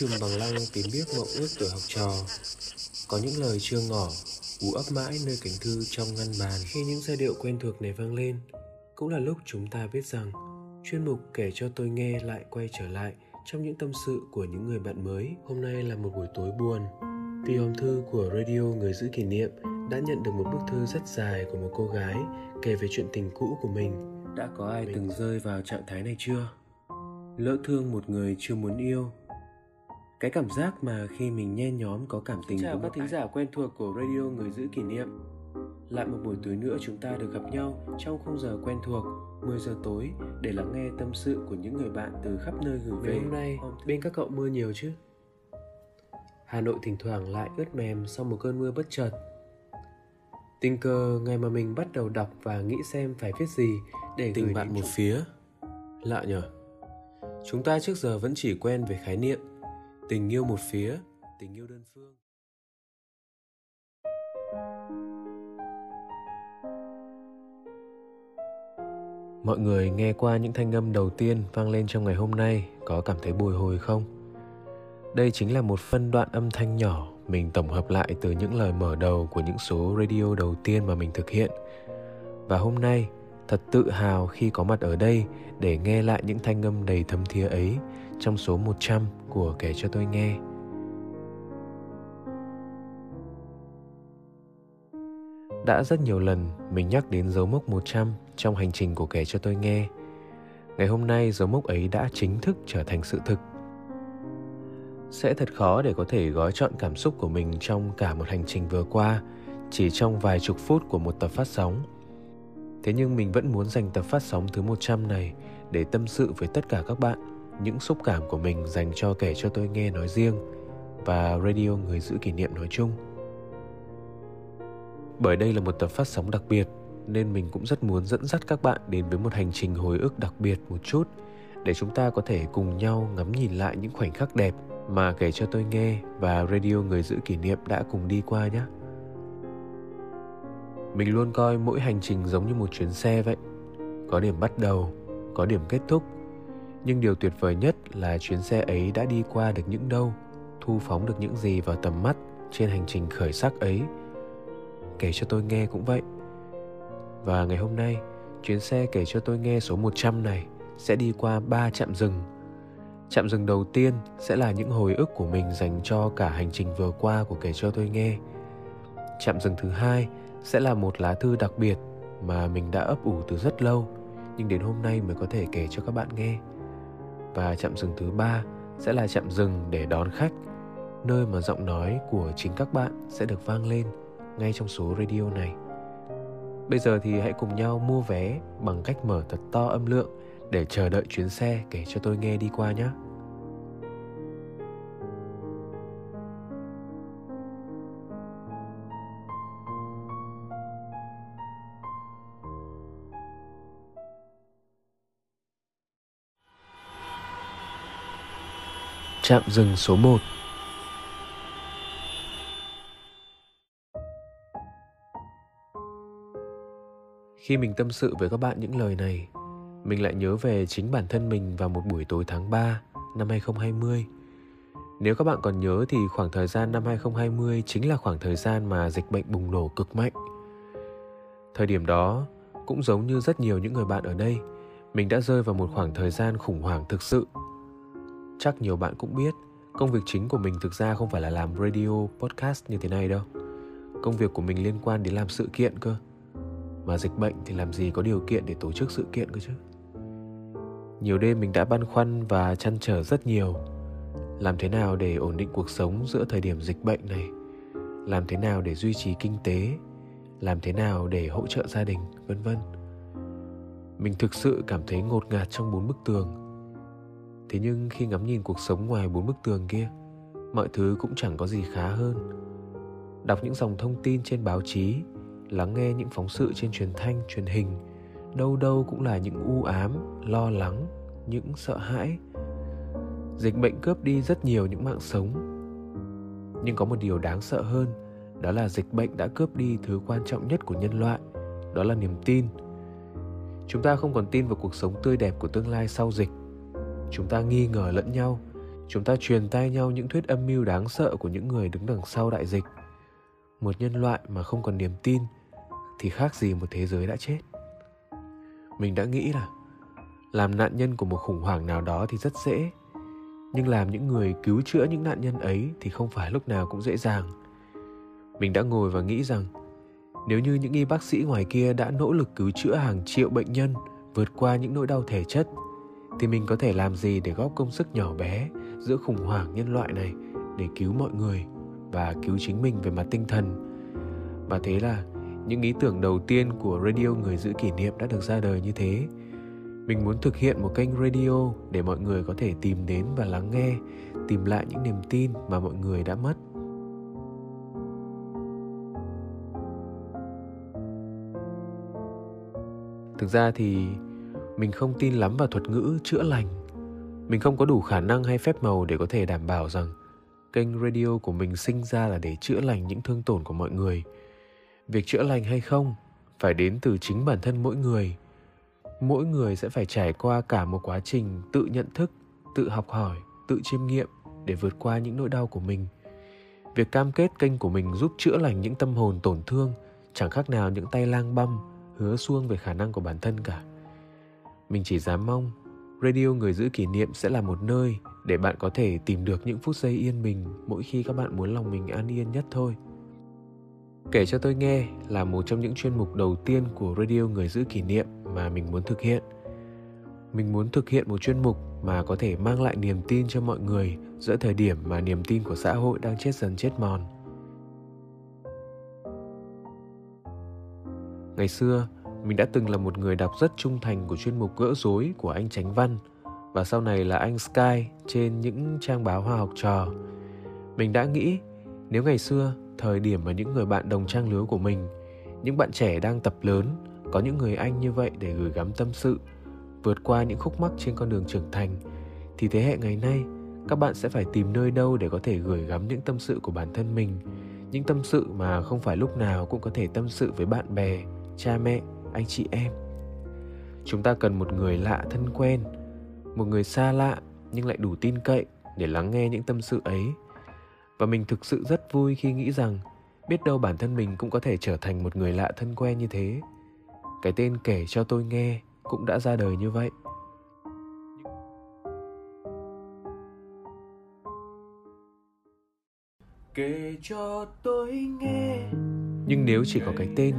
chùm bằng lăng tìm biết mộng ước tuổi học trò Có những lời chưa ngỏ, ú ấp mãi nơi cánh thư trong ngăn bàn Khi những giai điệu quen thuộc này vang lên Cũng là lúc chúng ta biết rằng Chuyên mục kể cho tôi nghe lại quay trở lại Trong những tâm sự của những người bạn mới Hôm nay là một buổi tối buồn Vì hòm thư của radio Người giữ kỷ niệm đã nhận được một bức thư rất dài của một cô gái kể về chuyện tình cũ của mình. Đã có ai từng rơi vào trạng thái này chưa? lỡ thương một người chưa muốn yêu cái cảm giác mà khi mình nhen nhóm có cảm tình chào các thính giả quen thuộc của radio người giữ kỷ niệm lại một buổi tối nữa chúng ta được gặp nhau trong khung giờ quen thuộc 10 giờ tối để lắng nghe tâm sự của những người bạn từ khắp nơi gửi về. hôm nay bên các cậu mưa nhiều chứ? Hà Nội thỉnh thoảng lại ướt mềm sau một cơn mưa bất chợt. Tình cờ ngày mà mình bắt đầu đọc và nghĩ xem phải viết gì để tình bạn một phía. Lạ nhở? chúng ta trước giờ vẫn chỉ quen về khái niệm tình yêu một phía, tình yêu đơn phương. Mọi người nghe qua những thanh âm đầu tiên vang lên trong ngày hôm nay có cảm thấy bồi hồi không? Đây chính là một phân đoạn âm thanh nhỏ mình tổng hợp lại từ những lời mở đầu của những số radio đầu tiên mà mình thực hiện. Và hôm nay, thật tự hào khi có mặt ở đây để nghe lại những thanh âm đầy thấm thía ấy trong số 100 của kể cho tôi nghe. Đã rất nhiều lần mình nhắc đến dấu mốc 100 trong hành trình của kể cho tôi nghe. Ngày hôm nay dấu mốc ấy đã chính thức trở thành sự thực. Sẽ thật khó để có thể gói chọn cảm xúc của mình trong cả một hành trình vừa qua, chỉ trong vài chục phút của một tập phát sóng Thế nhưng mình vẫn muốn dành tập phát sóng thứ 100 này để tâm sự với tất cả các bạn những xúc cảm của mình dành cho kể cho tôi nghe nói riêng và radio người giữ kỷ niệm nói chung. Bởi đây là một tập phát sóng đặc biệt, nên mình cũng rất muốn dẫn dắt các bạn đến với một hành trình hồi ức đặc biệt một chút để chúng ta có thể cùng nhau ngắm nhìn lại những khoảnh khắc đẹp mà kể cho tôi nghe và radio người giữ kỷ niệm đã cùng đi qua nhé mình luôn coi mỗi hành trình giống như một chuyến xe vậy có điểm bắt đầu, có điểm kết thúc nhưng điều tuyệt vời nhất là chuyến xe ấy đã đi qua được những đâu, thu phóng được những gì vào tầm mắt trên hành trình khởi sắc ấy kể cho tôi nghe cũng vậy và ngày hôm nay, chuyến xe kể cho tôi nghe số 100 này sẽ đi qua ba trạm rừng Trạm dừng đầu tiên sẽ là những hồi ức của mình dành cho cả hành trình vừa qua của kể cho tôi nghe. Trạm dừng thứ hai sẽ là một lá thư đặc biệt mà mình đã ấp ủ từ rất lâu, nhưng đến hôm nay mới có thể kể cho các bạn nghe. Và chạm dừng thứ ba sẽ là chạm dừng để đón khách, nơi mà giọng nói của chính các bạn sẽ được vang lên ngay trong số radio này. Bây giờ thì hãy cùng nhau mua vé bằng cách mở thật to âm lượng để chờ đợi chuyến xe kể cho tôi nghe đi qua nhé. Trạm dừng số 1 Khi mình tâm sự với các bạn những lời này, mình lại nhớ về chính bản thân mình vào một buổi tối tháng 3 năm 2020. Nếu các bạn còn nhớ thì khoảng thời gian năm 2020 chính là khoảng thời gian mà dịch bệnh bùng nổ cực mạnh. Thời điểm đó, cũng giống như rất nhiều những người bạn ở đây, mình đã rơi vào một khoảng thời gian khủng hoảng thực sự chắc nhiều bạn cũng biết, công việc chính của mình thực ra không phải là làm radio, podcast như thế này đâu. Công việc của mình liên quan đến làm sự kiện cơ. Mà dịch bệnh thì làm gì có điều kiện để tổ chức sự kiện cơ chứ? Nhiều đêm mình đã băn khoăn và chăn trở rất nhiều. Làm thế nào để ổn định cuộc sống giữa thời điểm dịch bệnh này? Làm thế nào để duy trì kinh tế? Làm thế nào để hỗ trợ gia đình? Vân vân. Mình thực sự cảm thấy ngột ngạt trong bốn bức tường thế nhưng khi ngắm nhìn cuộc sống ngoài bốn bức tường kia, mọi thứ cũng chẳng có gì khá hơn. Đọc những dòng thông tin trên báo chí, lắng nghe những phóng sự trên truyền thanh, truyền hình, đâu đâu cũng là những u ám, lo lắng, những sợ hãi. Dịch bệnh cướp đi rất nhiều những mạng sống. Nhưng có một điều đáng sợ hơn, đó là dịch bệnh đã cướp đi thứ quan trọng nhất của nhân loại, đó là niềm tin. Chúng ta không còn tin vào cuộc sống tươi đẹp của tương lai sau dịch chúng ta nghi ngờ lẫn nhau. Chúng ta truyền tai nhau những thuyết âm mưu đáng sợ của những người đứng đằng sau đại dịch. Một nhân loại mà không còn niềm tin thì khác gì một thế giới đã chết. Mình đã nghĩ là làm nạn nhân của một khủng hoảng nào đó thì rất dễ. Nhưng làm những người cứu chữa những nạn nhân ấy thì không phải lúc nào cũng dễ dàng. Mình đã ngồi và nghĩ rằng nếu như những y bác sĩ ngoài kia đã nỗ lực cứu chữa hàng triệu bệnh nhân vượt qua những nỗi đau thể chất thì mình có thể làm gì để góp công sức nhỏ bé giữa khủng hoảng nhân loại này để cứu mọi người và cứu chính mình về mặt tinh thần? Và thế là những ý tưởng đầu tiên của radio người giữ kỷ niệm đã được ra đời như thế. Mình muốn thực hiện một kênh radio để mọi người có thể tìm đến và lắng nghe, tìm lại những niềm tin mà mọi người đã mất. Thực ra thì mình không tin lắm vào thuật ngữ chữa lành. Mình không có đủ khả năng hay phép màu để có thể đảm bảo rằng kênh radio của mình sinh ra là để chữa lành những thương tổn của mọi người. Việc chữa lành hay không phải đến từ chính bản thân mỗi người. Mỗi người sẽ phải trải qua cả một quá trình tự nhận thức, tự học hỏi, tự chiêm nghiệm để vượt qua những nỗi đau của mình. Việc cam kết kênh của mình giúp chữa lành những tâm hồn tổn thương chẳng khác nào những tay lang băm, hứa xuông về khả năng của bản thân cả mình chỉ dám mong radio người giữ kỷ niệm sẽ là một nơi để bạn có thể tìm được những phút giây yên bình mỗi khi các bạn muốn lòng mình an yên nhất thôi. Kể cho tôi nghe là một trong những chuyên mục đầu tiên của radio người giữ kỷ niệm mà mình muốn thực hiện. Mình muốn thực hiện một chuyên mục mà có thể mang lại niềm tin cho mọi người giữa thời điểm mà niềm tin của xã hội đang chết dần chết mòn. Ngày xưa mình đã từng là một người đọc rất trung thành của chuyên mục gỡ rối của anh Tránh Văn và sau này là anh Sky trên những trang báo hoa học trò. Mình đã nghĩ nếu ngày xưa, thời điểm mà những người bạn đồng trang lứa của mình, những bạn trẻ đang tập lớn, có những người anh như vậy để gửi gắm tâm sự, vượt qua những khúc mắc trên con đường trưởng thành, thì thế hệ ngày nay, các bạn sẽ phải tìm nơi đâu để có thể gửi gắm những tâm sự của bản thân mình, những tâm sự mà không phải lúc nào cũng có thể tâm sự với bạn bè, cha mẹ anh chị em. Chúng ta cần một người lạ thân quen một người xa lạ nhưng lại đủ tin cậy để lắng nghe những tâm sự ấy. Và mình thực sự rất vui khi nghĩ rằng biết đâu bản thân mình cũng có thể trở thành một người lạ thân quen như thế. Cái tên kể cho tôi nghe cũng đã ra đời như vậy. Kể cho tôi nghe. Nhưng nếu chỉ có cái tên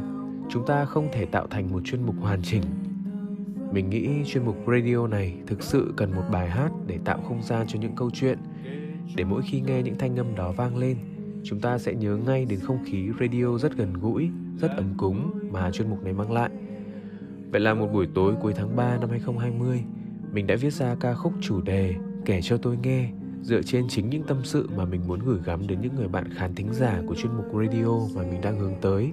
chúng ta không thể tạo thành một chuyên mục hoàn chỉnh. Mình nghĩ chuyên mục radio này thực sự cần một bài hát để tạo không gian cho những câu chuyện. Để mỗi khi nghe những thanh âm đó vang lên, chúng ta sẽ nhớ ngay đến không khí radio rất gần gũi, rất ấm cúng mà chuyên mục này mang lại. Vậy là một buổi tối cuối tháng 3 năm 2020 mình đã viết ra ca khúc chủ đề kể cho tôi nghe, dựa trên chính những tâm sự mà mình muốn gửi gắm đến những người bạn khán thính giả của chuyên mục radio mà mình đang hướng tới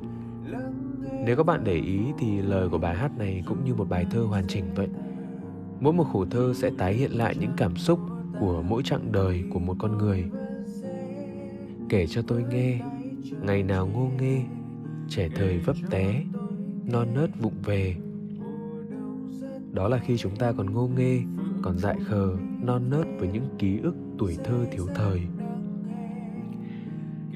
nếu các bạn để ý thì lời của bài hát này cũng như một bài thơ hoàn chỉnh vậy. Mỗi một khổ thơ sẽ tái hiện lại những cảm xúc của mỗi chặng đời của một con người. Kể cho tôi nghe, ngày nào ngô nghê, trẻ thời vấp té, non nớt vụng về. Đó là khi chúng ta còn ngô nghê, còn dại khờ, non nớt với những ký ức tuổi thơ thiếu thời.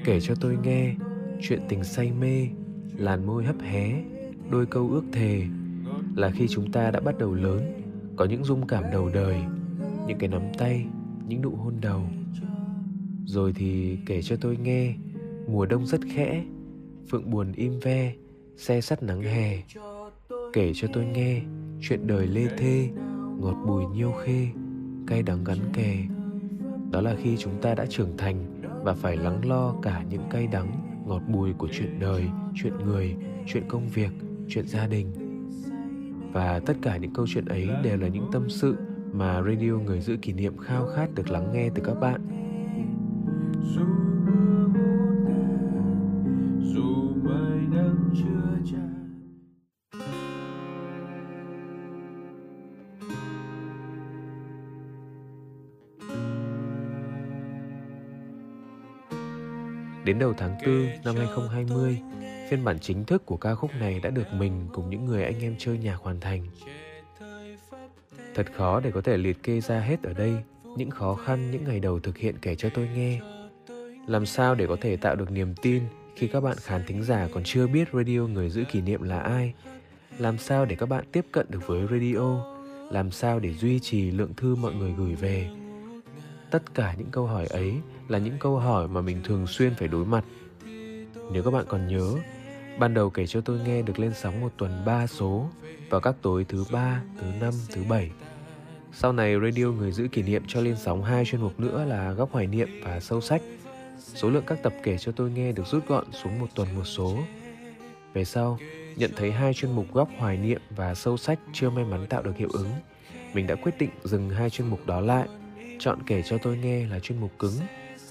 Kể cho tôi nghe chuyện tình say mê làn môi hấp hé, đôi câu ước thề là khi chúng ta đã bắt đầu lớn, có những dung cảm đầu đời, những cái nắm tay, những nụ hôn đầu. Rồi thì kể cho tôi nghe, mùa đông rất khẽ, phượng buồn im ve, xe sắt nắng hè. Kể cho tôi nghe chuyện đời lê thê, ngọt bùi nhiêu khê, cay đắng gắn kề đó là khi chúng ta đã trưởng thành và phải lắng lo cả những cay đắng ngọt bùi của chuyện đời, chuyện người, chuyện công việc, chuyện gia đình. Và tất cả những câu chuyện ấy đều là những tâm sự mà radio người giữ kỷ niệm khao khát được lắng nghe từ các bạn. Đến đầu tháng 4 năm 2020, phiên bản chính thức của ca khúc này đã được mình cùng những người anh em chơi nhạc hoàn thành. Thật khó để có thể liệt kê ra hết ở đây những khó khăn những ngày đầu thực hiện kể cho tôi nghe. Làm sao để có thể tạo được niềm tin khi các bạn khán thính giả còn chưa biết radio người giữ kỷ niệm là ai? Làm sao để các bạn tiếp cận được với radio? Làm sao để duy trì lượng thư mọi người gửi về? Tất cả những câu hỏi ấy là những câu hỏi mà mình thường xuyên phải đối mặt. Nếu các bạn còn nhớ, ban đầu kể cho tôi nghe được lên sóng một tuần 3 số vào các tối thứ ba, thứ năm, thứ bảy. Sau này radio người giữ kỷ niệm cho lên sóng hai chuyên mục nữa là góc hoài niệm và sâu sách. Số lượng các tập kể cho tôi nghe được rút gọn xuống một tuần một số. Về sau, nhận thấy hai chuyên mục góc hoài niệm và sâu sách chưa may mắn tạo được hiệu ứng, mình đã quyết định dừng hai chuyên mục đó lại, chọn kể cho tôi nghe là chuyên mục cứng,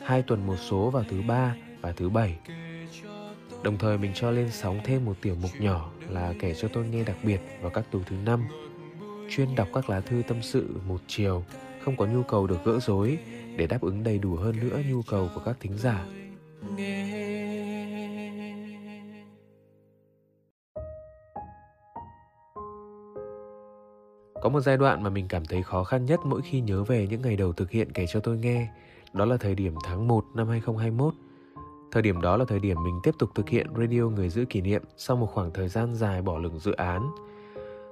hai tuần một số vào thứ ba và thứ bảy. Đồng thời mình cho lên sóng thêm một tiểu mục nhỏ là kể cho tôi nghe đặc biệt vào các tối thứ năm chuyên đọc các lá thư tâm sự một chiều, không có nhu cầu được gỡ rối để đáp ứng đầy đủ hơn nữa nhu cầu của các thính giả. Có một giai đoạn mà mình cảm thấy khó khăn nhất mỗi khi nhớ về những ngày đầu thực hiện kể cho tôi nghe, đó là thời điểm tháng 1 năm 2021. Thời điểm đó là thời điểm mình tiếp tục thực hiện radio người giữ kỷ niệm sau một khoảng thời gian dài bỏ lửng dự án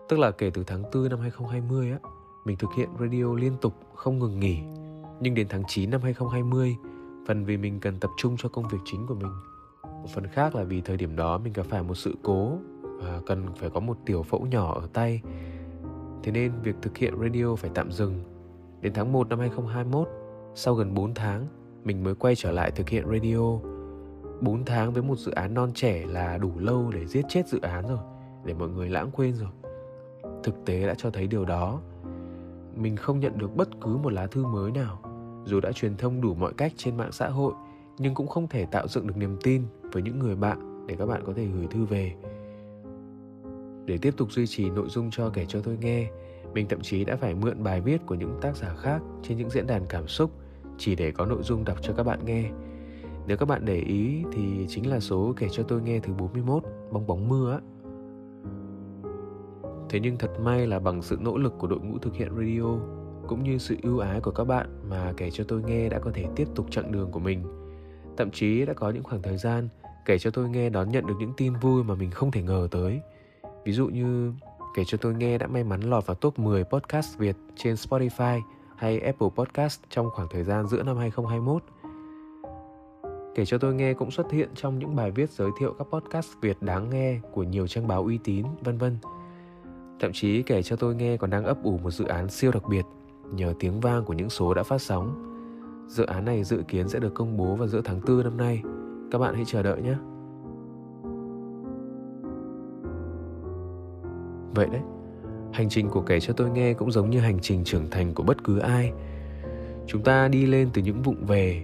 Tức là kể từ tháng 4 năm 2020 á, mình thực hiện radio liên tục không ngừng nghỉ. Nhưng đến tháng 9 năm 2020, phần vì mình cần tập trung cho công việc chính của mình. Một phần khác là vì thời điểm đó mình gặp phải một sự cố và cần phải có một tiểu phẫu nhỏ ở tay. Thế nên việc thực hiện radio phải tạm dừng. Đến tháng 1 năm 2021, sau gần 4 tháng, mình mới quay trở lại thực hiện radio. 4 tháng với một dự án non trẻ là đủ lâu để giết chết dự án rồi, để mọi người lãng quên rồi thực tế đã cho thấy điều đó mình không nhận được bất cứ một lá thư mới nào dù đã truyền thông đủ mọi cách trên mạng xã hội nhưng cũng không thể tạo dựng được niềm tin với những người bạn để các bạn có thể gửi thư về để tiếp tục duy trì nội dung cho kể cho tôi nghe, mình thậm chí đã phải mượn bài viết của những tác giả khác trên những diễn đàn cảm xúc chỉ để có nội dung đọc cho các bạn nghe nếu các bạn để ý thì chính là số kể cho tôi nghe thứ 41 bong bóng mưa á Thế nhưng thật may là bằng sự nỗ lực của đội ngũ thực hiện radio cũng như sự ưu ái của các bạn mà kể cho tôi nghe đã có thể tiếp tục chặng đường của mình. Thậm chí đã có những khoảng thời gian kể cho tôi nghe đón nhận được những tin vui mà mình không thể ngờ tới. Ví dụ như kể cho tôi nghe đã may mắn lọt vào top 10 podcast Việt trên Spotify hay Apple Podcast trong khoảng thời gian giữa năm 2021. Kể cho tôi nghe cũng xuất hiện trong những bài viết giới thiệu các podcast Việt đáng nghe của nhiều trang báo uy tín, vân vân. Thậm chí kể cho tôi nghe còn đang ấp ủ một dự án siêu đặc biệt nhờ tiếng vang của những số đã phát sóng. Dự án này dự kiến sẽ được công bố vào giữa tháng 4 năm nay. Các bạn hãy chờ đợi nhé. Vậy đấy, hành trình của kể cho tôi nghe cũng giống như hành trình trưởng thành của bất cứ ai. Chúng ta đi lên từ những vụng về,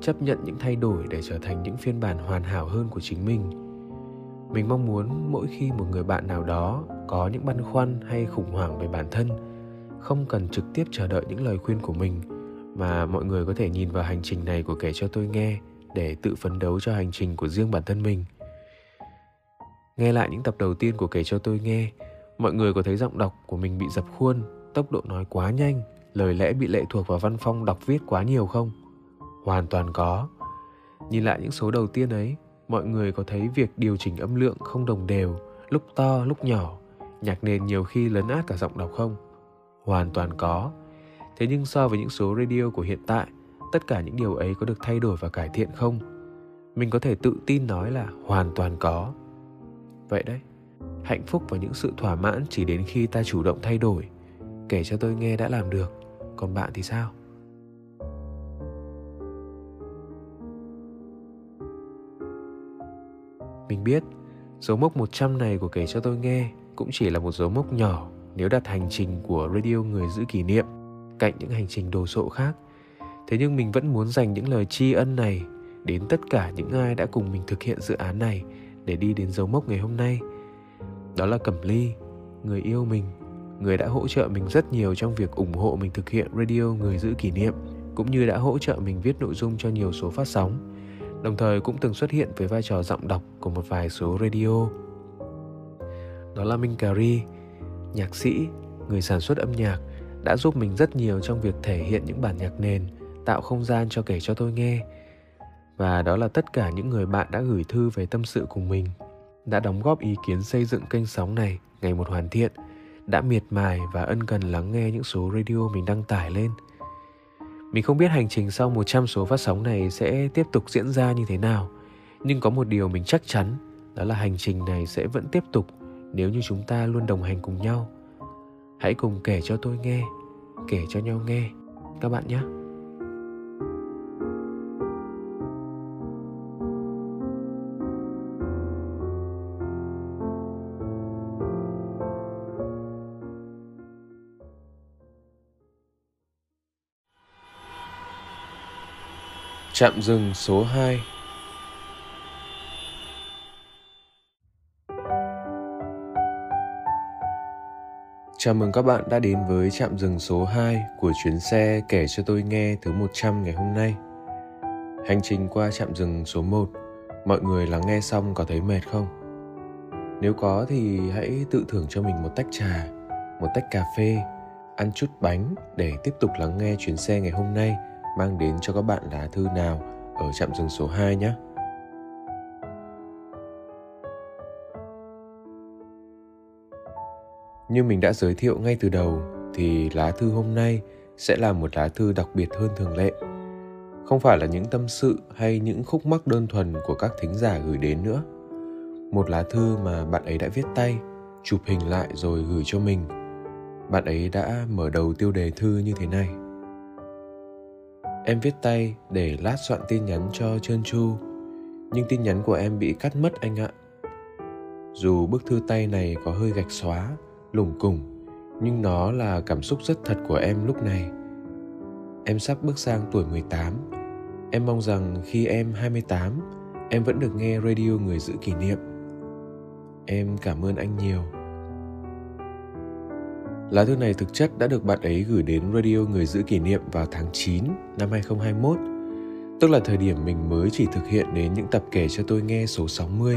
chấp nhận những thay đổi để trở thành những phiên bản hoàn hảo hơn của chính mình mình mong muốn mỗi khi một người bạn nào đó có những băn khoăn hay khủng hoảng về bản thân không cần trực tiếp chờ đợi những lời khuyên của mình mà mọi người có thể nhìn vào hành trình này của kể cho tôi nghe để tự phấn đấu cho hành trình của riêng bản thân mình nghe lại những tập đầu tiên của kể cho tôi nghe mọi người có thấy giọng đọc của mình bị dập khuôn, tốc độ nói quá nhanh, lời lẽ bị lệ thuộc vào văn phong đọc viết quá nhiều không? Hoàn toàn có. Nhìn lại những số đầu tiên ấy, mọi người có thấy việc điều chỉnh âm lượng không đồng đều, lúc to, lúc nhỏ, nhạc nền nhiều khi lấn át cả giọng đọc không? Hoàn toàn có. Thế nhưng so với những số radio của hiện tại, tất cả những điều ấy có được thay đổi và cải thiện không? Mình có thể tự tin nói là hoàn toàn có. Vậy đấy hạnh phúc và những sự thỏa mãn chỉ đến khi ta chủ động thay đổi kể cho tôi nghe đã làm được còn bạn thì sao Mình biết, dấu mốc 100 này của kể cho tôi nghe cũng chỉ là một dấu mốc nhỏ nếu đặt hành trình của radio người giữ kỷ niệm cạnh những hành trình đồ sộ khác. Thế nhưng mình vẫn muốn dành những lời tri ân này đến tất cả những ai đã cùng mình thực hiện dự án này để đi đến dấu mốc ngày hôm nay. Đó là Cẩm Ly, người yêu mình, người đã hỗ trợ mình rất nhiều trong việc ủng hộ mình thực hiện radio người giữ kỷ niệm, cũng như đã hỗ trợ mình viết nội dung cho nhiều số phát sóng. Đồng thời cũng từng xuất hiện với vai trò giọng đọc của một vài số radio. Đó là Minh Cà Ri, nhạc sĩ, người sản xuất âm nhạc đã giúp mình rất nhiều trong việc thể hiện những bản nhạc nền, tạo không gian cho kể cho tôi nghe. Và đó là tất cả những người bạn đã gửi thư về tâm sự cùng mình, đã đóng góp ý kiến xây dựng kênh sóng này ngày một hoàn thiện, đã miệt mài và ân cần lắng nghe những số radio mình đăng tải lên. Mình không biết hành trình sau 100 số phát sóng này sẽ tiếp tục diễn ra như thế nào, nhưng có một điều mình chắc chắn, đó là hành trình này sẽ vẫn tiếp tục nếu như chúng ta luôn đồng hành cùng nhau. Hãy cùng kể cho tôi nghe kể cho nhau nghe. Các bạn nhé. Trạm dừng số 2 Chào mừng các bạn đã đến với trạm dừng số 2 của chuyến xe kể cho tôi nghe thứ 100 ngày hôm nay. Hành trình qua trạm dừng số 1, mọi người lắng nghe xong có thấy mệt không? Nếu có thì hãy tự thưởng cho mình một tách trà, một tách cà phê, ăn chút bánh để tiếp tục lắng nghe chuyến xe ngày hôm nay mang đến cho các bạn lá thư nào ở trạm dừng số 2 nhé. Như mình đã giới thiệu ngay từ đầu thì lá thư hôm nay sẽ là một lá thư đặc biệt hơn thường lệ. Không phải là những tâm sự hay những khúc mắc đơn thuần của các thính giả gửi đến nữa. Một lá thư mà bạn ấy đã viết tay, chụp hình lại rồi gửi cho mình. Bạn ấy đã mở đầu tiêu đề thư như thế này. Em viết tay để lát soạn tin nhắn cho trơn tru, nhưng tin nhắn của em bị cắt mất anh ạ. Dù bức thư tay này có hơi gạch xóa, lủng củng nhưng nó là cảm xúc rất thật của em lúc này. Em sắp bước sang tuổi 18. Em mong rằng khi em 28, em vẫn được nghe radio người giữ kỷ niệm. Em cảm ơn anh nhiều. Lá thư này thực chất đã được bạn ấy gửi đến radio người giữ kỷ niệm vào tháng 9 năm 2021, tức là thời điểm mình mới chỉ thực hiện đến những tập kể cho tôi nghe số 60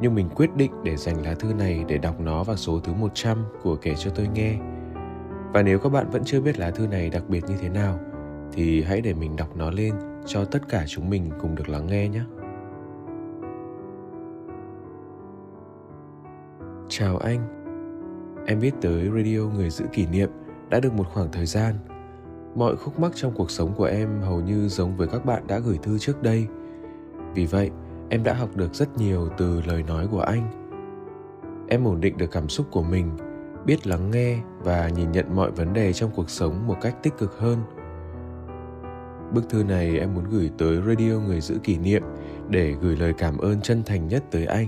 nhưng mình quyết định để dành lá thư này để đọc nó vào số thứ 100 của kể cho tôi nghe. Và nếu các bạn vẫn chưa biết lá thư này đặc biệt như thế nào, thì hãy để mình đọc nó lên cho tất cả chúng mình cùng được lắng nghe nhé. Chào anh, em biết tới radio người giữ kỷ niệm đã được một khoảng thời gian. Mọi khúc mắc trong cuộc sống của em hầu như giống với các bạn đã gửi thư trước đây. Vì vậy, em đã học được rất nhiều từ lời nói của anh em ổn định được cảm xúc của mình biết lắng nghe và nhìn nhận mọi vấn đề trong cuộc sống một cách tích cực hơn bức thư này em muốn gửi tới radio người giữ kỷ niệm để gửi lời cảm ơn chân thành nhất tới anh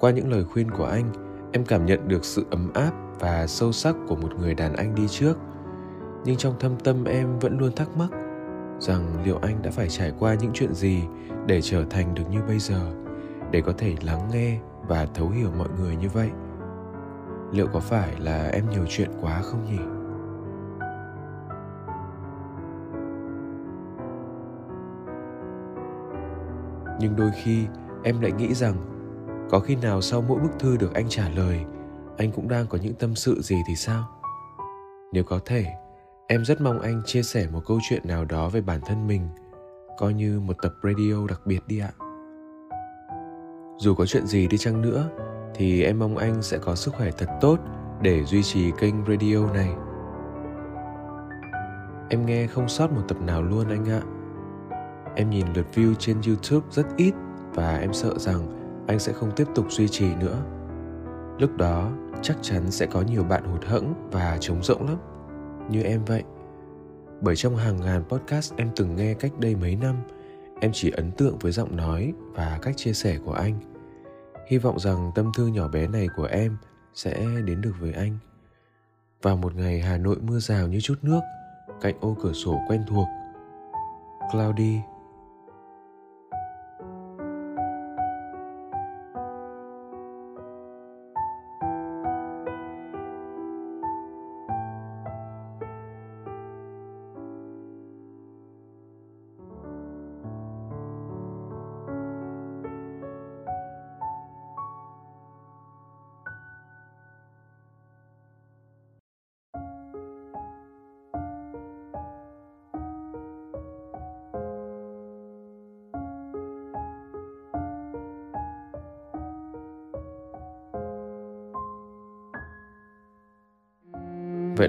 qua những lời khuyên của anh em cảm nhận được sự ấm áp và sâu sắc của một người đàn anh đi trước. Nhưng trong thâm tâm em vẫn luôn thắc mắc rằng liệu anh đã phải trải qua những chuyện gì để trở thành được như bây giờ, để có thể lắng nghe và thấu hiểu mọi người như vậy? Liệu có phải là em nhiều chuyện quá không nhỉ? Nhưng đôi khi em lại nghĩ rằng có khi nào sau mỗi bức thư được anh trả lời, anh cũng đang có những tâm sự gì thì sao? Nếu có thể, em rất mong anh chia sẻ một câu chuyện nào đó về bản thân mình, coi như một tập radio đặc biệt đi ạ. Dù có chuyện gì đi chăng nữa, thì em mong anh sẽ có sức khỏe thật tốt để duy trì kênh radio này. Em nghe không sót một tập nào luôn anh ạ. Em nhìn lượt view trên youtube rất ít và em sợ rằng anh sẽ không tiếp tục duy trì nữa. Lúc đó, chắc chắn sẽ có nhiều bạn hụt hẫng và trống rỗng lắm, như em vậy. Bởi trong hàng ngàn podcast em từng nghe cách đây mấy năm, em chỉ ấn tượng với giọng nói và cách chia sẻ của anh. Hy vọng rằng tâm thư nhỏ bé này của em sẽ đến được với anh. Vào một ngày hà nội mưa rào như chút nước, cạnh ô cửa sổ quen thuộc cloudy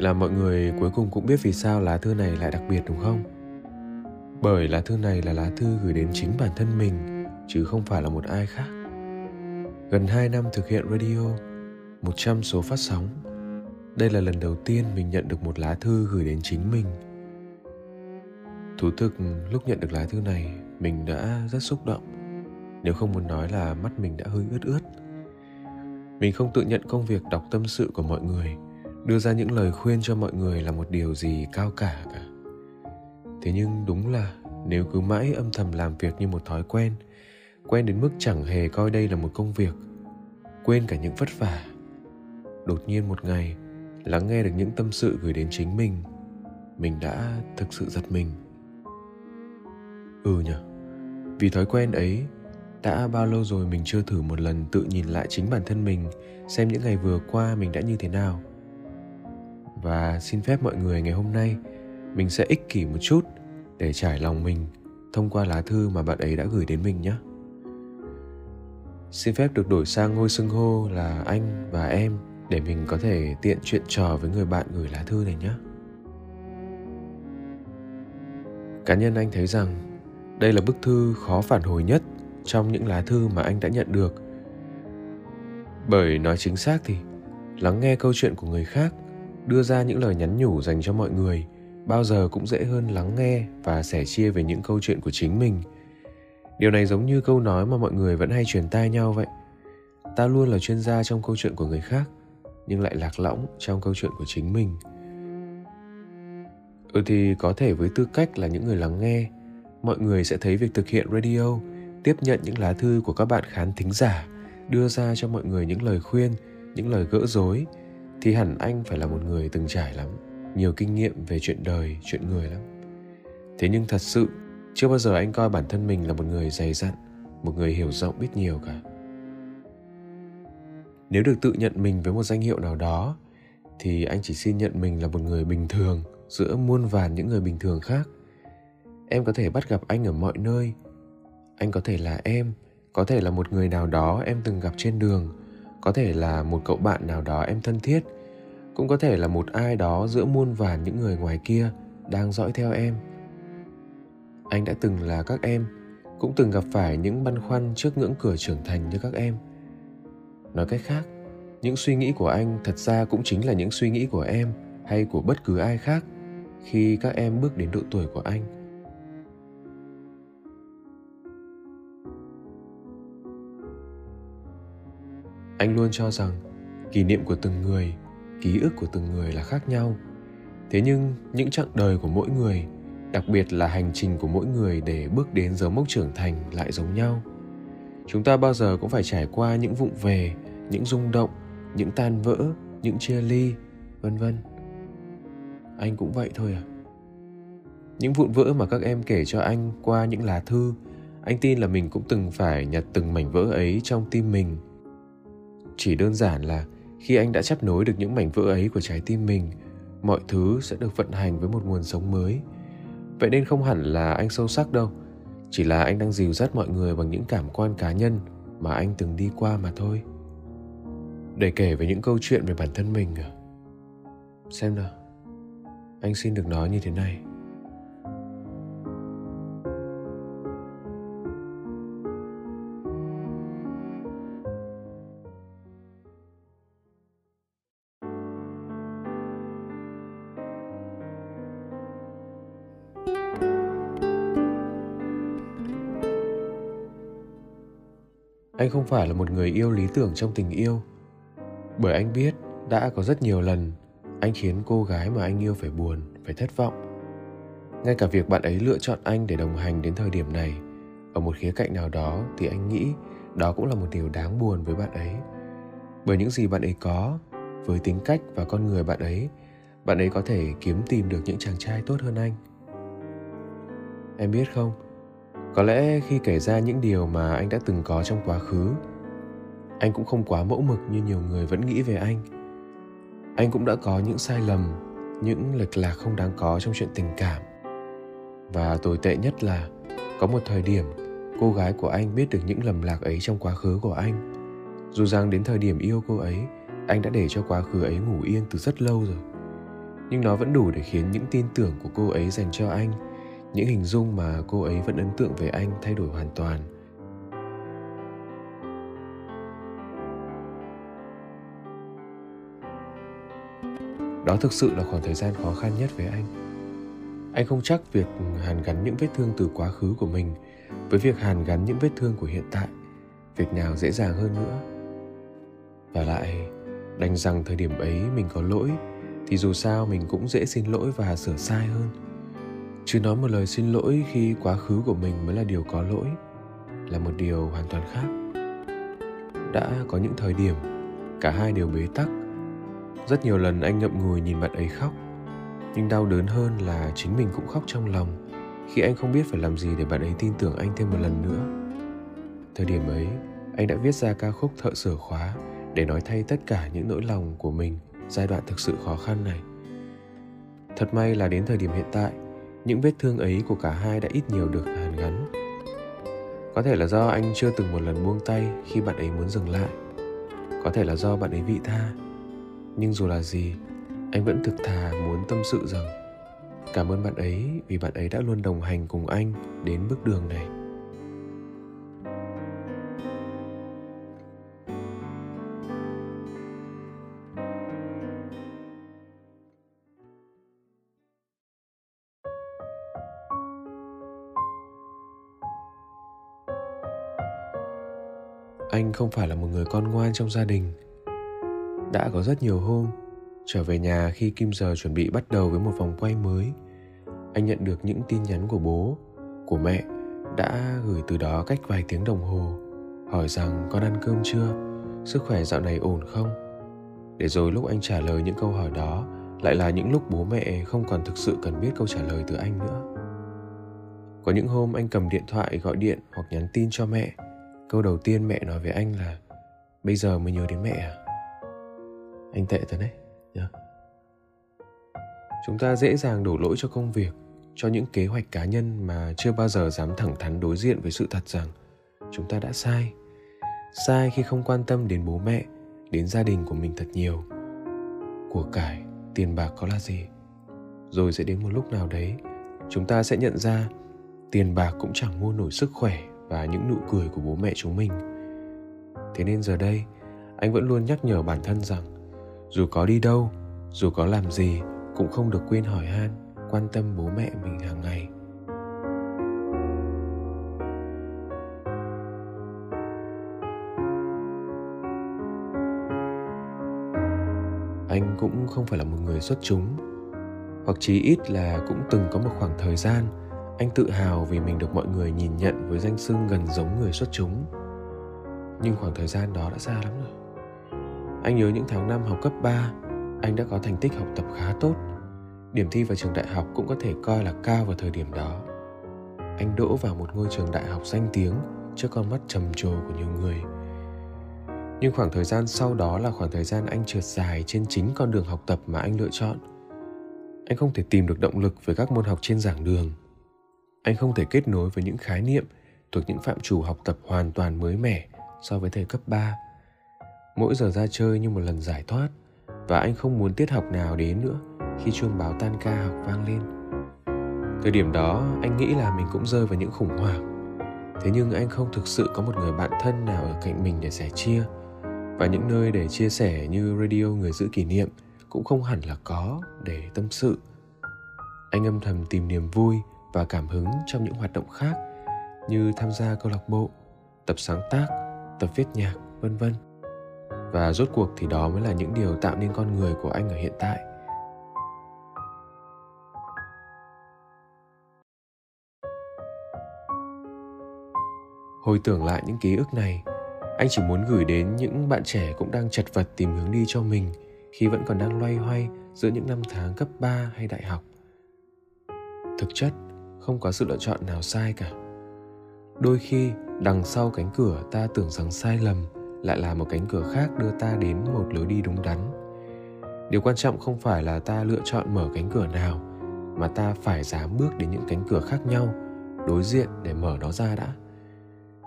là mọi người cuối cùng cũng biết vì sao lá thư này lại đặc biệt đúng không? Bởi lá thư này là lá thư gửi đến chính bản thân mình, chứ không phải là một ai khác. Gần 2 năm thực hiện radio, 100 số phát sóng, đây là lần đầu tiên mình nhận được một lá thư gửi đến chính mình. Thú thực, lúc nhận được lá thư này, mình đã rất xúc động. Nếu không muốn nói là mắt mình đã hơi ướt ướt. Mình không tự nhận công việc đọc tâm sự của mọi người, đưa ra những lời khuyên cho mọi người là một điều gì cao cả. Cả thế nhưng đúng là nếu cứ mãi âm thầm làm việc như một thói quen quen đến mức chẳng hề coi đây là một công việc, quên cả những vất vả, đột nhiên một ngày lắng nghe được những tâm sự gửi đến chính mình mình đã thực sự giật mình. Ừ nhở vì thói quen ấy đã bao lâu rồi mình chưa thử một lần tự nhìn lại chính bản thân mình, xem những ngày vừa qua mình đã như thế nào và xin phép mọi người ngày hôm nay, mình sẽ ích kỷ một chút để trải lòng mình thông qua lá thư mà bạn ấy đã gửi đến mình nhé. Xin phép được đổi sang ngôi xưng hô là anh và em để mình có thể tiện chuyện trò với người bạn gửi lá thư này nhé. Cá nhân anh thấy rằng đây là bức thư khó phản hồi nhất trong những lá thư mà anh đã nhận được. Bởi nói chính xác thì lắng nghe câu chuyện của người khác đưa ra những lời nhắn nhủ dành cho mọi người, bao giờ cũng dễ hơn lắng nghe và sẻ chia về những câu chuyện của chính mình. Điều này giống như câu nói mà mọi người vẫn hay truyền tai nhau vậy. Ta luôn là chuyên gia trong câu chuyện của người khác, nhưng lại lạc lõng trong câu chuyện của chính mình. Ừ thì có thể với tư cách là những người lắng nghe, mọi người sẽ thấy việc thực hiện radio, tiếp nhận những lá thư của các bạn khán thính giả, đưa ra cho mọi người những lời khuyên, những lời gỡ rối thì hẳn anh phải là một người từng trải lắm, nhiều kinh nghiệm về chuyện đời, chuyện người lắm. Thế nhưng thật sự, chưa bao giờ anh coi bản thân mình là một người dày dặn, một người hiểu rộng biết nhiều cả. Nếu được tự nhận mình với một danh hiệu nào đó, thì anh chỉ xin nhận mình là một người bình thường, giữa muôn vàn những người bình thường khác. Em có thể bắt gặp anh ở mọi nơi. Anh có thể là em, có thể là một người nào đó em từng gặp trên đường, có thể là một cậu bạn nào đó em thân thiết cũng có thể là một ai đó giữa muôn vàn những người ngoài kia đang dõi theo em. Anh đã từng là các em, cũng từng gặp phải những băn khoăn trước ngưỡng cửa trưởng thành như các em. Nói cách khác, những suy nghĩ của anh thật ra cũng chính là những suy nghĩ của em hay của bất cứ ai khác khi các em bước đến độ tuổi của anh. Anh luôn cho rằng kỷ niệm của từng người ký ức của từng người là khác nhau. Thế nhưng, những chặng đời của mỗi người, đặc biệt là hành trình của mỗi người để bước đến dấu mốc trưởng thành lại giống nhau. Chúng ta bao giờ cũng phải trải qua những vụng về, những rung động, những tan vỡ, những chia ly, vân vân. Anh cũng vậy thôi à? Những vụn vỡ mà các em kể cho anh qua những lá thư, anh tin là mình cũng từng phải nhặt từng mảnh vỡ ấy trong tim mình. Chỉ đơn giản là khi anh đã chấp nối được những mảnh vỡ ấy của trái tim mình, mọi thứ sẽ được vận hành với một nguồn sống mới. Vậy nên không hẳn là anh sâu sắc đâu, chỉ là anh đang dìu dắt mọi người bằng những cảm quan cá nhân mà anh từng đi qua mà thôi. Để kể về những câu chuyện về bản thân mình à? xem nào, anh xin được nói như thế này. Không phải là một người yêu lý tưởng trong tình yêu. Bởi anh biết đã có rất nhiều lần anh khiến cô gái mà anh yêu phải buồn, phải thất vọng. Ngay cả việc bạn ấy lựa chọn anh để đồng hành đến thời điểm này, ở một khía cạnh nào đó thì anh nghĩ đó cũng là một điều đáng buồn với bạn ấy. Bởi những gì bạn ấy có, với tính cách và con người bạn ấy bạn ấy có thể kiếm tìm được những chàng trai tốt hơn anh. Em biết không? Có lẽ khi kể ra những điều mà anh đã từng có trong quá khứ, anh cũng không quá mẫu mực như nhiều người vẫn nghĩ về anh. Anh cũng đã có những sai lầm, những lệch lạc không đáng có trong chuyện tình cảm. Và tồi tệ nhất là, có một thời điểm, cô gái của anh biết được những lầm lạc ấy trong quá khứ của anh. Dù rằng đến thời điểm yêu cô ấy, anh đã để cho quá khứ ấy ngủ yên từ rất lâu rồi. Nhưng nó vẫn đủ để khiến những tin tưởng của cô ấy dành cho anh những hình dung mà cô ấy vẫn ấn tượng về anh thay đổi hoàn toàn. Đó thực sự là khoảng thời gian khó khăn nhất với anh. Anh không chắc việc hàn gắn những vết thương từ quá khứ của mình với việc hàn gắn những vết thương của hiện tại. Việc nào dễ dàng hơn nữa? Và lại, đành rằng thời điểm ấy mình có lỗi, thì dù sao mình cũng dễ xin lỗi và sửa sai hơn chứ nói một lời xin lỗi khi quá khứ của mình mới là điều có lỗi là một điều hoàn toàn khác. Đã có những thời điểm, cả hai đều bế tắc. Rất nhiều lần anh ngậm ngùi nhìn bạn ấy khóc. Nhưng đau đớn hơn là chính mình cũng khóc trong lòng khi anh không biết phải làm gì để bạn ấy tin tưởng anh thêm một lần nữa. Thời điểm ấy, anh đã viết ra ca khúc thợ sửa khóa để nói thay tất cả những nỗi lòng của mình giai đoạn thực sự khó khăn này. Thật may là đến thời điểm hiện tại những vết thương ấy của cả hai đã ít nhiều được hàn gắn. Có thể là do anh chưa từng một lần buông tay khi bạn ấy muốn dừng lại. Có thể là do bạn ấy vị tha. Nhưng dù là gì, anh vẫn thực thà muốn tâm sự rằng, cảm ơn bạn ấy vì bạn ấy đã luôn đồng hành cùng anh đến bước đường này. Không phải là một người con ngoan trong gia đình. Đã có rất nhiều hôm, trở về nhà khi kim giờ chuẩn bị bắt đầu với một vòng quay mới, anh nhận được những tin nhắn của bố, của mẹ đã gửi từ đó cách vài tiếng đồng hồ, hỏi rằng con ăn cơm chưa, sức khỏe dạo này ổn không? Để rồi lúc anh trả lời những câu hỏi đó, lại là những lúc bố mẹ không còn thực sự cần biết câu trả lời từ anh nữa. Có những hôm anh cầm điện thoại gọi điện hoặc nhắn tin cho mẹ câu đầu tiên mẹ nói với anh là, bây giờ mới nhớ đến mẹ à? Anh tệ thật đấy nhá chúng ta dễ dàng đổ lỗi cho công việc, cho những kế hoạch cá nhân mà chưa bao giờ dám thẳng thắn đối diện với sự thật rằng chúng ta đã sai. Sai khi không quan tâm đến bố mẹ, đến gia đình của mình thật nhiều. Của cải, tiền bạc có là gì? Rồi sẽ đến một lúc nào đấy, chúng ta sẽ nhận ra tiền bạc cũng chẳng mua nổi sức khỏe và những nụ cười của bố mẹ chúng mình. Thế nên giờ đây, anh vẫn luôn nhắc nhở bản thân rằng, dù có đi đâu, dù có làm gì, cũng không được quên hỏi han, quan tâm bố mẹ mình hàng ngày. Anh cũng không phải là một người xuất chúng, hoặc chí ít là cũng từng có một khoảng thời gian anh tự hào vì mình được mọi người nhìn nhận với danh xưng gần giống người xuất chúng. Nhưng khoảng thời gian đó đã xa lắm rồi. Anh nhớ những tháng năm học cấp 3 anh đã có thành tích học tập khá tốt. Điểm thi vào trường đại học cũng có thể coi là cao vào thời điểm đó. Anh đỗ vào một ngôi trường đại học danh tiếng trước con mắt trầm trồ của nhiều người. Nhưng khoảng thời gian sau đó là khoảng thời gian anh trượt dài trên chính con đường học tập mà anh lựa chọn. Anh không thể tìm được động lực với các môn học trên giảng đường anh không thể kết nối với những khái niệm thuộc những phạm trù học tập hoàn toàn mới mẻ so với thời cấp 3. Mỗi giờ ra chơi như một lần giải thoát, và anh không muốn tiết học nào đến nữa khi chuông báo tan ca học vang lên. Thời điểm đó, anh nghĩ là mình cũng rơi vào những khủng hoảng. Thế nhưng anh không thực sự có một người bạn thân nào ở cạnh mình để sẻ chia và những nơi để chia sẻ như radio người giữ kỷ niệm cũng không hẳn là có để tâm sự. Anh âm thầm tìm niềm vui và cảm hứng trong những hoạt động khác như tham gia câu lạc bộ, tập sáng tác, tập viết nhạc, vân vân. Và rốt cuộc thì đó mới là những điều tạo nên con người của anh ở hiện tại. Hồi tưởng lại những ký ức này, anh chỉ muốn gửi đến những bạn trẻ cũng đang chật vật tìm hướng đi cho mình khi vẫn còn đang loay hoay giữa những năm tháng cấp 3 hay đại học. Thực chất, không có sự lựa chọn nào sai cả. Đôi khi, đằng sau cánh cửa ta tưởng rằng sai lầm lại là một cánh cửa khác đưa ta đến một lối đi đúng đắn. Điều quan trọng không phải là ta lựa chọn mở cánh cửa nào, mà ta phải dám bước đến những cánh cửa khác nhau, đối diện để mở nó ra đã.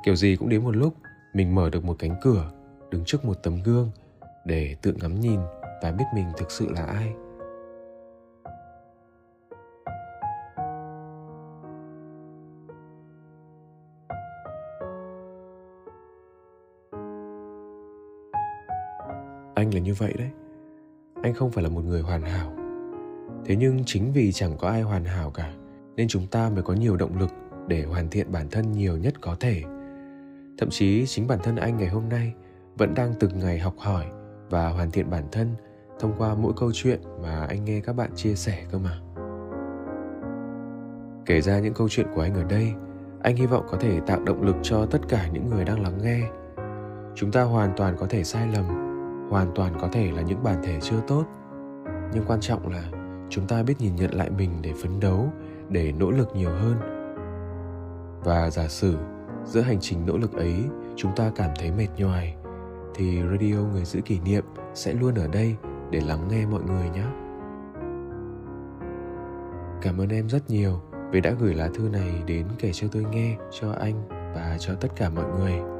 Kiểu gì cũng đến một lúc mình mở được một cánh cửa, đứng trước một tấm gương để tự ngắm nhìn và biết mình thực sự là ai. Anh là như vậy đấy. Anh không phải là một người hoàn hảo. Thế nhưng chính vì chẳng có ai hoàn hảo cả, nên chúng ta mới có nhiều động lực để hoàn thiện bản thân nhiều nhất có thể. Thậm chí chính bản thân anh ngày hôm nay vẫn đang từng ngày học hỏi và hoàn thiện bản thân thông qua mỗi câu chuyện mà anh nghe các bạn chia sẻ cơ mà. Kể ra những câu chuyện của anh ở đây, anh hy vọng có thể tạo động lực cho tất cả những người đang lắng nghe. Chúng ta hoàn toàn có thể sai lầm hoàn toàn có thể là những bản thể chưa tốt. Nhưng quan trọng là chúng ta biết nhìn nhận lại mình để phấn đấu, để nỗ lực nhiều hơn. Và giả sử giữa hành trình nỗ lực ấy chúng ta cảm thấy mệt nhoài, thì radio người giữ kỷ niệm sẽ luôn ở đây để lắng nghe mọi người nhé. Cảm ơn em rất nhiều vì đã gửi lá thư này đến kể cho tôi nghe, cho anh và cho tất cả mọi người.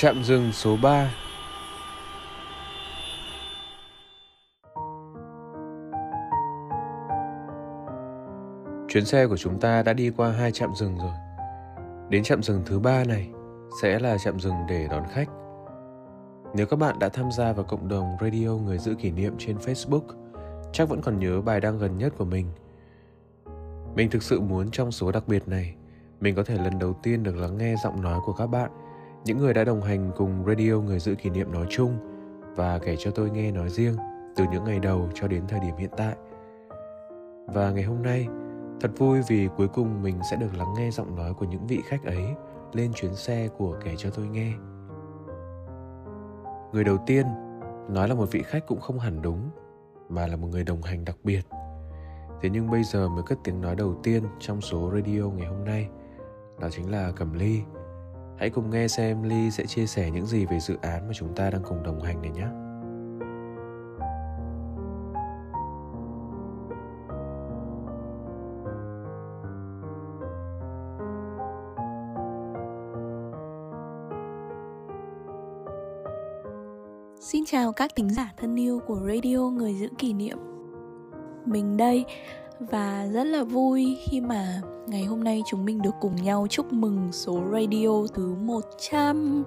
Trạm dừng số 3 Chuyến xe của chúng ta đã đi qua hai trạm dừng rồi. Đến trạm dừng thứ ba này sẽ là trạm dừng để đón khách. Nếu các bạn đã tham gia vào cộng đồng radio người giữ kỷ niệm trên Facebook, chắc vẫn còn nhớ bài đăng gần nhất của mình. Mình thực sự muốn trong số đặc biệt này, mình có thể lần đầu tiên được lắng nghe giọng nói của các bạn – những người đã đồng hành cùng radio người giữ kỷ niệm nói chung và kể cho tôi nghe nói riêng từ những ngày đầu cho đến thời điểm hiện tại. Và ngày hôm nay, thật vui vì cuối cùng mình sẽ được lắng nghe giọng nói của những vị khách ấy lên chuyến xe của kể cho tôi nghe. Người đầu tiên nói là một vị khách cũng không hẳn đúng, mà là một người đồng hành đặc biệt. Thế nhưng bây giờ mới cất tiếng nói đầu tiên trong số radio ngày hôm nay, đó chính là Cẩm Ly Hãy cùng nghe xem Ly sẽ chia sẻ những gì về dự án mà chúng ta đang cùng đồng hành này nhé. Xin chào các thính giả thân yêu của radio Người giữ kỷ niệm Mình đây và rất là vui khi mà ngày hôm nay chúng mình được cùng nhau chúc mừng số radio thứ 100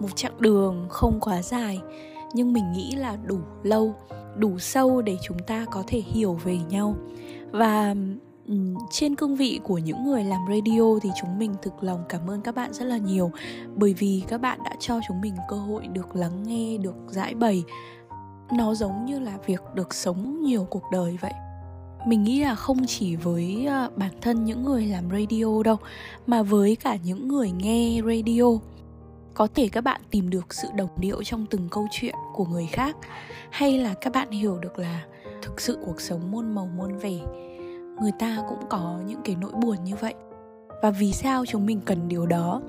Một chặng đường không quá dài nhưng mình nghĩ là đủ lâu, đủ sâu để chúng ta có thể hiểu về nhau. Và trên cương vị của những người làm radio thì chúng mình thực lòng cảm ơn các bạn rất là nhiều. Bởi vì các bạn đã cho chúng mình cơ hội được lắng nghe được giải bày nó giống như là việc được sống nhiều cuộc đời vậy. Mình nghĩ là không chỉ với à, bản thân những người làm radio đâu mà với cả những người nghe radio. Có thể các bạn tìm được sự đồng điệu trong từng câu chuyện của người khác hay là các bạn hiểu được là thực sự cuộc sống muôn màu muôn vẻ. Người ta cũng có những cái nỗi buồn như vậy. Và vì sao chúng mình cần điều đó?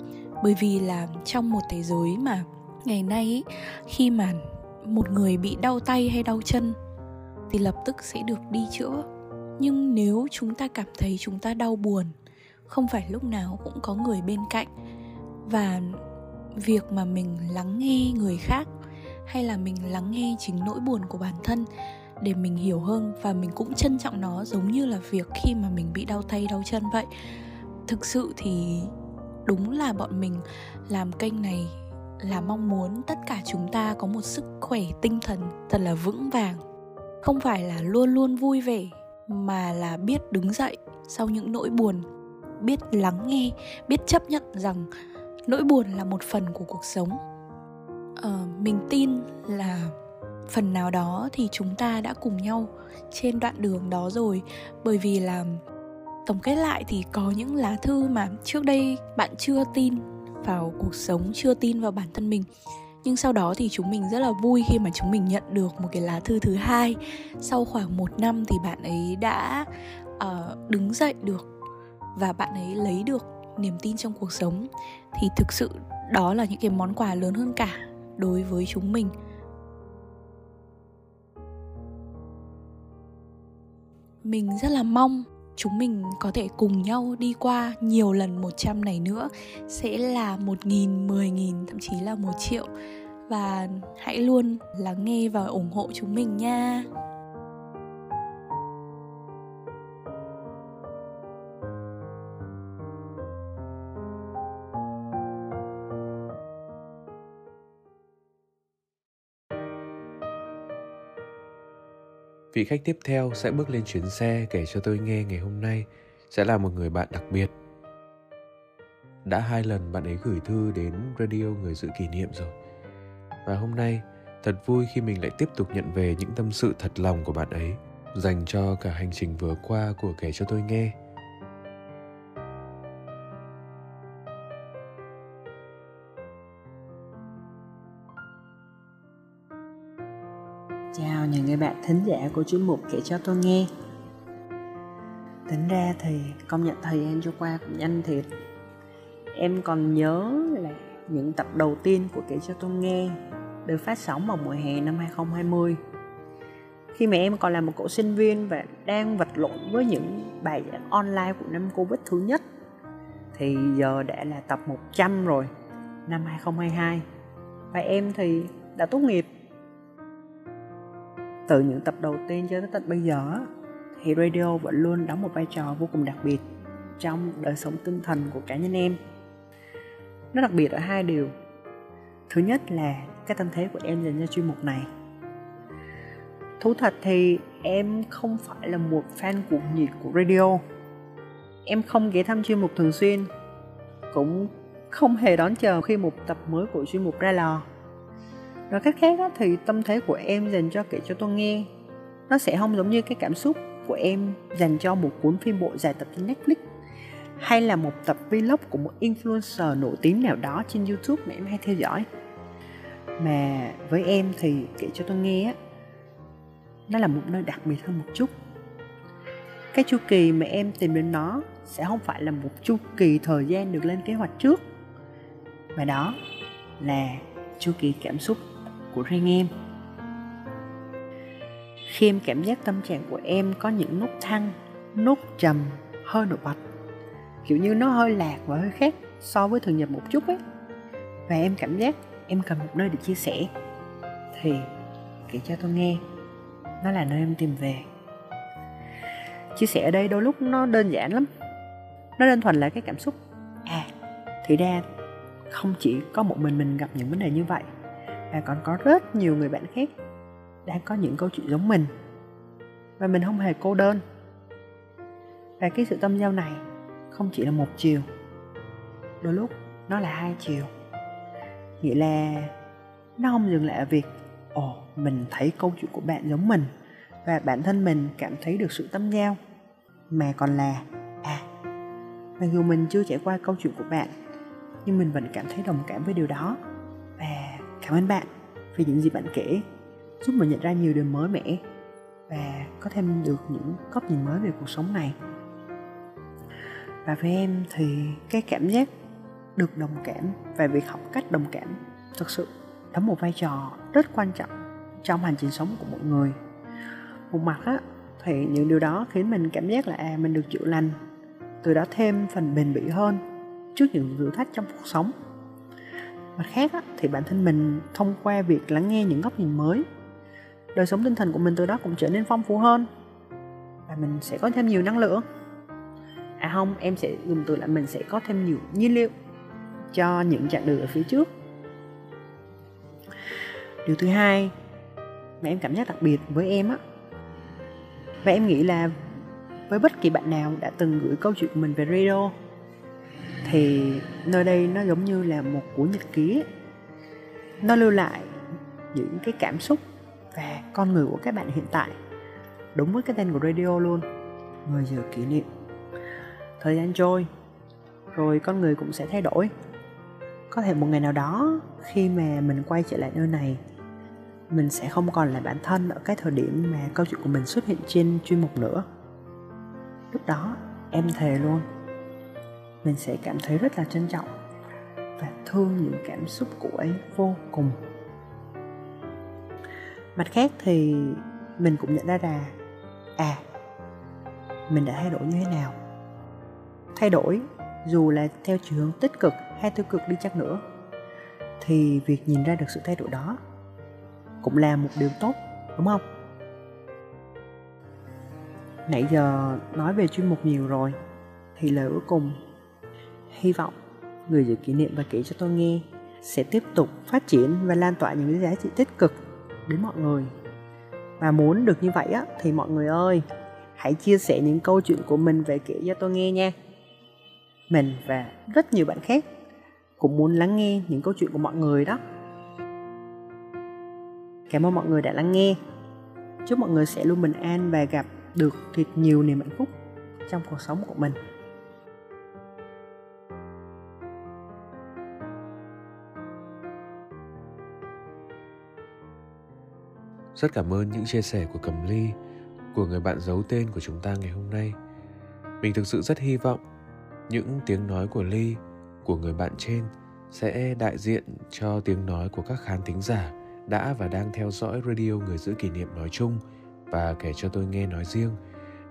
Bởi vì là trong một thế giới mà ngày nay ý, khi mà một người bị đau tay hay đau chân thì lập tức sẽ được đi chữa. Nhưng nếu chúng ta cảm thấy chúng ta đau buồn, không phải lúc nào cũng có người bên cạnh. Và việc mà mình lắng nghe người khác hay là mình lắng nghe chính nỗi buồn của bản thân để mình hiểu hơn và mình cũng trân trọng nó giống như là việc khi mà mình bị đau tay, đau chân vậy. Thực sự thì đúng là bọn mình làm kênh này là mong muốn tất cả chúng ta có một sức khỏe tinh thần thật là vững vàng. Không phải là luôn luôn vui vẻ mà là biết đứng dậy sau những nỗi buồn biết lắng nghe biết chấp nhận rằng nỗi buồn là một phần của cuộc sống. Ờ, mình tin là phần nào đó thì chúng ta đã cùng nhau trên đoạn đường đó rồi bởi vì là tổng kết lại thì có những lá thư mà trước đây bạn chưa tin vào cuộc sống chưa tin vào bản thân mình. Nhưng sau đó thì chúng mình rất là vui khi mà chúng mình nhận được một cái lá thư thứ hai. Sau khoảng một năm thì bạn ấy đã uh, đứng dậy được và bạn ấy lấy được niềm tin trong cuộc sống. Thì thực sự đó là những cái món quà lớn hơn cả đối với chúng mình. Mình rất là mong chúng mình có thể cùng nhau đi qua nhiều lần 100 này nữa sẽ là một nghìn, mười nghìn, thậm chí là một triệu và hãy luôn lắng nghe và ủng hộ chúng mình nha. Vị khách tiếp theo sẽ bước lên chuyến xe kể cho tôi nghe ngày hôm nay, sẽ là một người bạn đặc biệt. Đã hai lần bạn ấy gửi thư đến radio người dự kỷ niệm rồi. Và hôm nay, thật vui khi mình lại tiếp tục nhận về những tâm sự thật lòng của bạn ấy, dành cho cả hành trình vừa qua của kể cho tôi nghe. Thính giả của chuyên mục kể cho tôi nghe. Tính ra thì công nhận thời gian trôi qua cũng nhanh thiệt. Em còn nhớ là những tập đầu tiên của kể cho tôi nghe được phát sóng vào mùa hè năm 2020 khi mà em còn là một cậu sinh viên và đang vật lộn với những bài giảng online của năm Covid thứ nhất, thì giờ đã là tập 100 rồi, năm 2022 và em thì đã tốt nghiệp từ những tập đầu tiên cho tới tận bây giờ thì radio vẫn luôn đóng một vai trò vô cùng đặc biệt trong đời sống tinh thần của cá nhân em. Nó đặc biệt ở hai điều. Thứ nhất là cái tâm thế của em dành cho chuyên mục này. Thú thật thì em không phải là một fan cuồng nhiệt của radio. Em không ghé thăm chuyên mục thường xuyên, cũng không hề đón chờ khi một tập mới của chuyên mục ra lò nói cách khác đó, thì tâm thế của em dành cho kể cho tôi nghe. Nó sẽ không giống như cái cảm xúc của em dành cho một cuốn phim bộ dài tập trên Netflix hay là một tập vlog của một influencer nổi tiếng nào đó trên YouTube mà em hay theo dõi. Mà với em thì kể cho tôi nghe á nó là một nơi đặc biệt hơn một chút. Cái chu kỳ mà em tìm đến nó sẽ không phải là một chu kỳ thời gian được lên kế hoạch trước. Mà đó là chu kỳ cảm xúc của riêng em. Khi em cảm giác tâm trạng của em có những nốt thăng nốt trầm, hơi nổi bật. Kiểu như nó hơi lạc và hơi khác so với thường nhật một chút ấy. Và em cảm giác em cần một nơi để chia sẻ. Thì kể cho tôi nghe, nó là nơi em tìm về. Chia sẻ ở đây đôi lúc nó đơn giản lắm. Nó đơn thuần là cái cảm xúc. À thì ra không chỉ có một mình mình gặp những vấn đề như vậy và còn có rất nhiều người bạn khác đang có những câu chuyện giống mình. Và mình không hề cô đơn. Và cái sự tâm giao này không chỉ là một chiều, đôi lúc nó là hai chiều. Nghĩa là nó không dừng lại ở việc, ồ, mình thấy câu chuyện của bạn giống mình và bản thân mình cảm thấy được sự tâm giao, mà còn là à mặc dù mình chưa trải qua câu chuyện của bạn, nhưng mình vẫn cảm thấy đồng cảm với điều đó cảm ơn bạn vì những gì bạn kể, giúp mình nhận ra nhiều điều mới mẻ và có thêm được những góc nhìn mới về cuộc sống này. Và với em thì cái cảm giác được đồng cảm và việc học cách đồng cảm thực sự đóng một vai trò rất quan trọng trong hành trình sống của mọi người. Một mặt á, thì những điều đó khiến mình cảm giác là à mình được chữa lành, từ đó thêm phần bền bỉ hơn trước những thử thách trong cuộc sống mặt khác á, thì bản thân mình thông qua việc lắng nghe những góc nhìn mới đời sống tinh thần của mình từ đó cũng trở nên phong phú hơn và mình sẽ có thêm nhiều năng lượng. À không em sẽ dùng từ là mình sẽ có thêm nhiều nhiên liệu cho những chặng đường ở phía trước. Điều thứ hai mà em cảm giác đặc biệt với em á và em nghĩ là với bất kỳ bạn nào đã từng gửi câu chuyện của mình về radio thì nơi đây nó giống như là một cuốn nhật ký nó lưu lại những cái cảm xúc và con người của các bạn hiện tại, đúng với cái tên của radio luôn. 10 giờ kỷ niệm. Thời gian trôi, rồi con người cũng sẽ thay đổi. Có thể một ngày nào đó, khi mà mình quay trở lại nơi này, mình sẽ không còn là bản thân ở cái thời điểm mà câu chuyện của mình xuất hiện trên chuyên mục nữa. Lúc đó, em thề luôn mình sẽ cảm thấy rất là trân trọng và thương những cảm xúc của ấy vô cùng. Mặt khác thì mình cũng nhận ra là à mình đã thay đổi như thế nào? Thay đổi, dù là theo chiều hướng tích cực hay tiêu cực đi chăng nữa, thì việc nhìn ra được sự thay đổi đó cũng là một điều tốt, đúng không? Nãy giờ nói về chuyên mục nhiều rồi, thì lời cuối cùng hy vọng người giữ kỷ niệm và kể cho tôi nghe sẽ tiếp tục phát triển và lan tỏa những giá trị tích cực đến mọi người. Và muốn được như vậy á, thì mọi người ơi, hãy chia sẻ những câu chuyện của mình về kể cho tôi nghe nha. Mình và rất nhiều bạn khác cũng muốn lắng nghe những câu chuyện của mọi người đó. Cảm ơn mọi người đã lắng nghe. Chúc mọi người sẽ luôn bình an và gặp được thật nhiều niềm hạnh phúc trong cuộc sống của mình. Rất cảm ơn những chia sẻ của Cầm Ly, của người bạn giấu tên của chúng ta ngày hôm nay. Mình thực sự rất hy vọng những tiếng nói của Ly, của người bạn trên sẽ đại diện cho tiếng nói của các khán thính giả đã và đang theo dõi radio người giữ kỷ niệm nói chung và kể cho tôi nghe nói riêng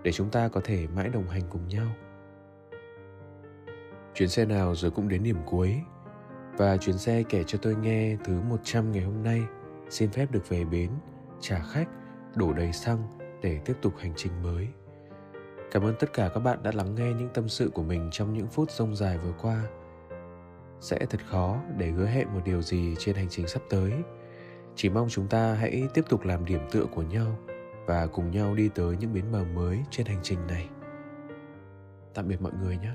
để chúng ta có thể mãi đồng hành cùng nhau. Chuyến xe nào rồi cũng đến điểm cuối và chuyến xe kể cho tôi nghe thứ 100 ngày hôm nay xin phép được về bến trả khách, đổ đầy xăng để tiếp tục hành trình mới. Cảm ơn tất cả các bạn đã lắng nghe những tâm sự của mình trong những phút rông dài vừa qua. Sẽ thật khó để hứa hẹn một điều gì trên hành trình sắp tới. Chỉ mong chúng ta hãy tiếp tục làm điểm tựa của nhau và cùng nhau đi tới những bến bờ mới trên hành trình này. Tạm biệt mọi người nhé.